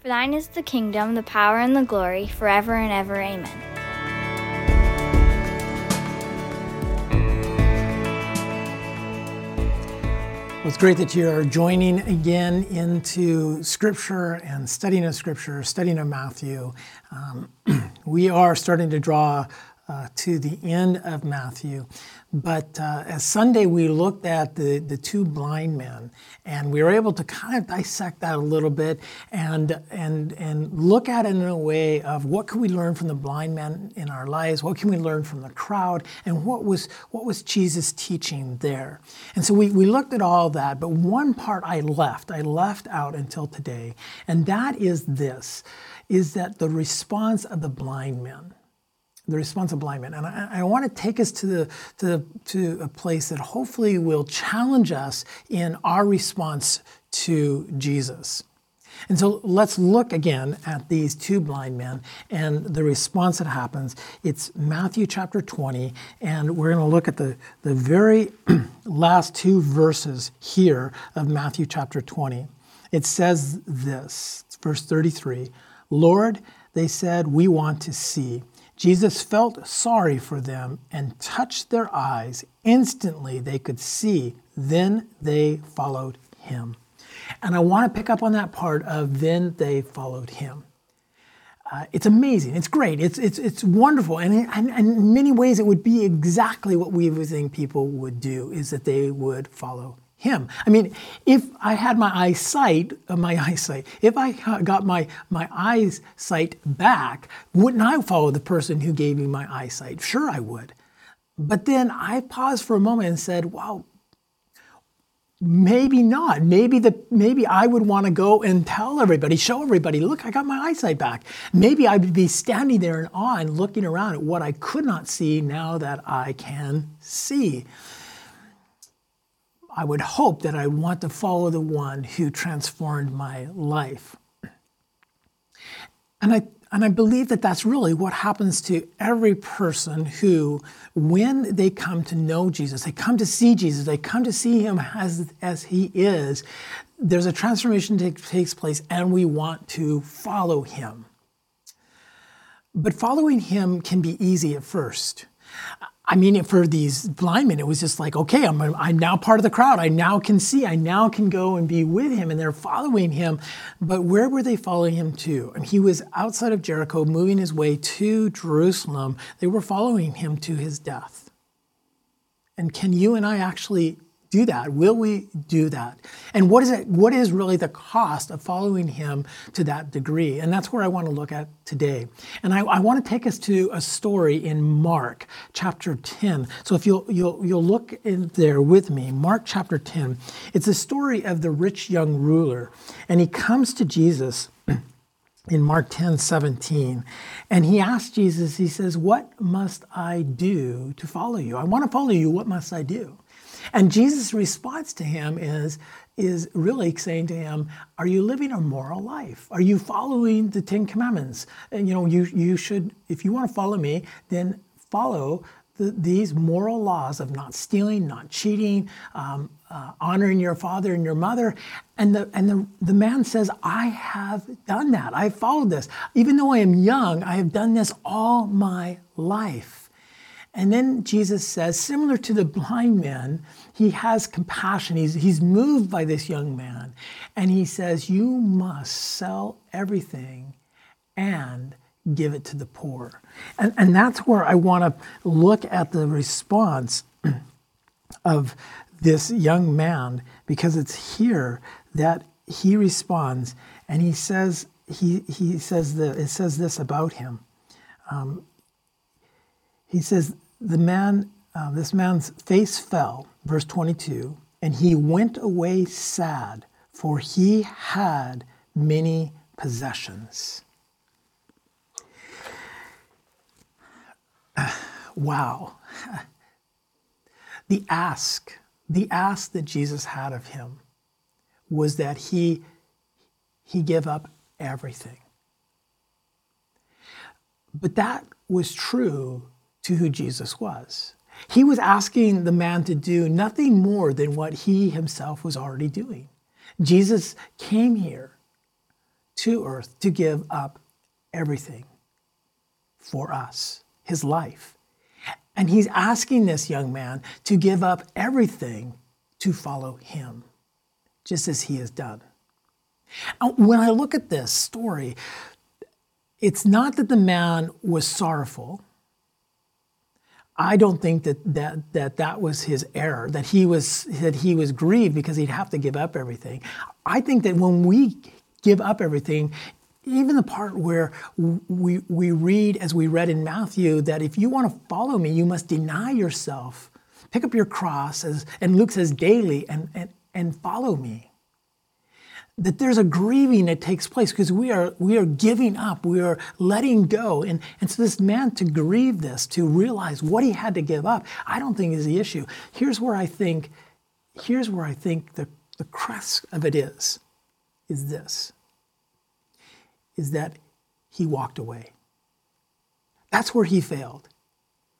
For thine is the kingdom, the power, and the glory, forever and ever. Amen. Well, it's great that you're joining again into Scripture and studying of Scripture, studying of Matthew. Um, we are starting to draw uh, to the end of Matthew. But uh, as Sunday, we looked at the, the two blind men, and we were able to kind of dissect that a little bit and, and, and look at it in a way of what can we learn from the blind men in our lives, what can we learn from the crowd, and what was, what was Jesus teaching there. And so we, we looked at all that, but one part I left, I left out until today, and that is this, is that the response of the blind men the response of blind men. And I, I, want to take us to, the, to, to a place that hopefully will challenge us in our response to Jesus. And so let's look again at these two blind men and the response that happens. It's Matthew chapter 20, and we're going to look at the, the very last two verses here of Matthew chapter 20. It says this, verse 33 Lord, they said, we want to see. Jesus felt sorry for them and touched their eyes. Instantly they could see. Then they followed him. And I want to pick up on that part of then they followed him. Uh, it's amazing. It's great. It's, it's, it's wonderful. And, and, and, in many ways, it would be exactly what we would think people would do, is that they would follow him. I mean, if I had my eyesight, uh, my eyesight, if I got my, my eyesight back, wouldn't I follow the person who gave me my eyesight? Sure, I would. But then I paused for a moment and said, wow, maybe not. Maybe the maybe I would want to go and tell everybody, show everybody, look, I got my eyesight back. Maybe I would be standing there in awe and looking around at what I could not see now that I can see. I would hope that I want to follow the one who transformed my life. And I, and I believe that that's really what happens to every person who, when they come to know Jesus, they come to see Jesus, they come to see him as, as he is, there's a transformation that takes place and we want to follow him. But following him can be easy at first. I mean, for these blind men, it was just like, okay, I'm, I'm now part of the crowd. I now can see. I now can go and be with him. And they're following him. But where were they following him to? And he was outside of Jericho, moving his way to Jerusalem. They were following him to his death. And can you and I actually do that? Will we do that? And what is it? What is really the cost of following him to that degree? And that's where I want to look at today. And I, I want to take us to a story in Mark chapter 10. So if you'll you'll you'll look in there with me, Mark chapter 10. It's a story of the rich young ruler, and he comes to Jesus. In Mark 10 17, and he asks Jesus, he says, What must I do to follow you? I want to follow you. What must I do? And Jesus' response to him is, is really saying to him, Are you living a moral life? Are you following the Ten Commandments? And you know, you, you should, if you want to follow me, then follow the, these moral laws of not stealing, not cheating, um, uh, honoring your father and your mother. And, the, and the, the man says, I have done that. I've followed this. Even though I am young, I have done this all my life. And then Jesus says, similar to the blind man, he has compassion. He's, he's moved by this young man. And he says, You must sell everything and give it to the poor. And, and that's where I want to look at the response of this young man, because it's here that he responds and he says, he, he says that it says this about him. Um, he says, the man, uh, this man's face fell, verse 22, and he went away sad, for he had many possessions. wow. The ask, the ask that Jesus had of him was that he, he give up everything. But that was true to who Jesus was. He was asking the man to do nothing more than what he himself was already doing. Jesus came here to earth to give up everything for us, his life. And he's asking this young man to give up everything to follow him, just as he has done. When I look at this story, it's not that the man was sorrowful. I don't think that that, that that was his error, that he was that he was grieved because he'd have to give up everything. I think that when we give up everything, even the part where we, we read, as we read in Matthew, that if you want to follow me, you must deny yourself, pick up your cross, as, and Luke says daily, and, and, and follow me that there's a grieving that takes place because we are we are giving up. We are letting go. And, and so this man to grieve this to realize what he had to give up i don't think is the issue. Here's where i think here's where i think the, the crux of it is is this is that he walked away. That's where he failed.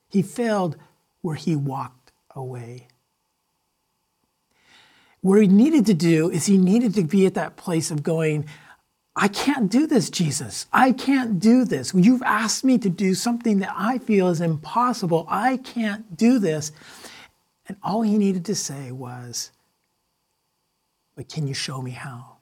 He failed where he walked away what he needed to do is he needed to be at that place of going, I can't do this, Jesus. I can't do this. You've asked me to do something that I feel is impossible. I can't do this. And all he needed to say was, But can you show me how?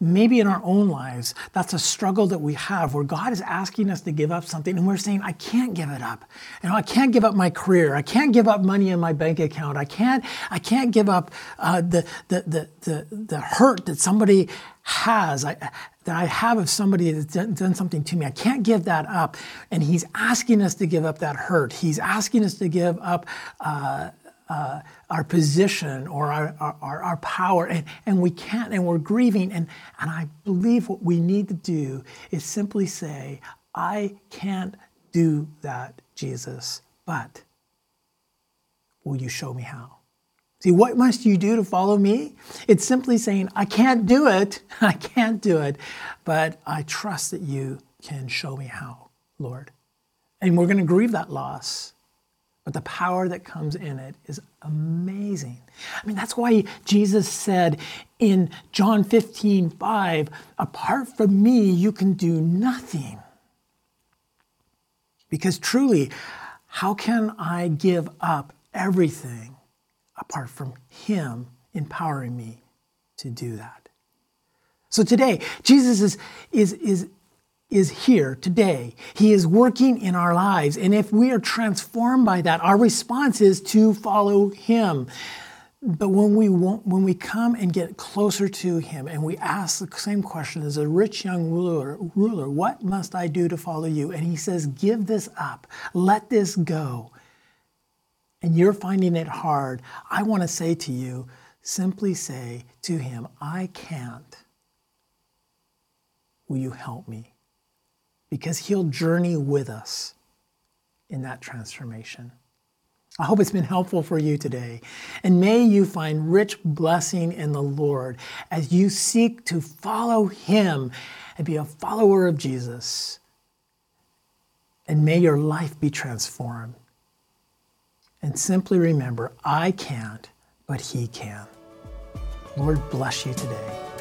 Maybe in our own lives, that's a struggle that we have where God is asking us to give up something and we're saying, I can't give it up. You know, I can't give up my career. I can't give up money in my bank account. I can't, I can't give up uh, the, the, the, the, the hurt that somebody has. I, that I have of somebody that's done, something to me. I can't give that up. And he's asking us to give up that hurt. He's asking us to give up uh, uh, our position or our, our, our power, and, and we can't, and we're grieving. And, and I believe what we need to do is simply say, I can't do that, Jesus, but will you show me how? See, what must you do to follow me? It's simply saying, I can't do it, I can't do it, but I trust that you can show me how, Lord. And we're going to grieve that loss. But the power that comes in it is amazing. I mean, that's why Jesus said in John 15, 5, apart from me, you can do nothing. Because truly, how can I give up everything apart from Him empowering me to do that? So today, Jesus is, is, is is here today. He is working in our lives. And if we are transformed by that, our response is to follow him. But when we want, when we come and get closer to him and we ask the same question as a rich young ruler, ruler, what must I do to follow you? And he says, give this up. Let this go. And you're finding it hard. I want to say to you, simply say to him, I can't. Will you help me? Because He'll journey with us in that transformation. I hope it's been helpful for you today. And may you find rich blessing in the Lord as you seek to follow Him and be a follower of Jesus. And may your life be transformed. And simply remember, I can't, but He can. Lord bless you today.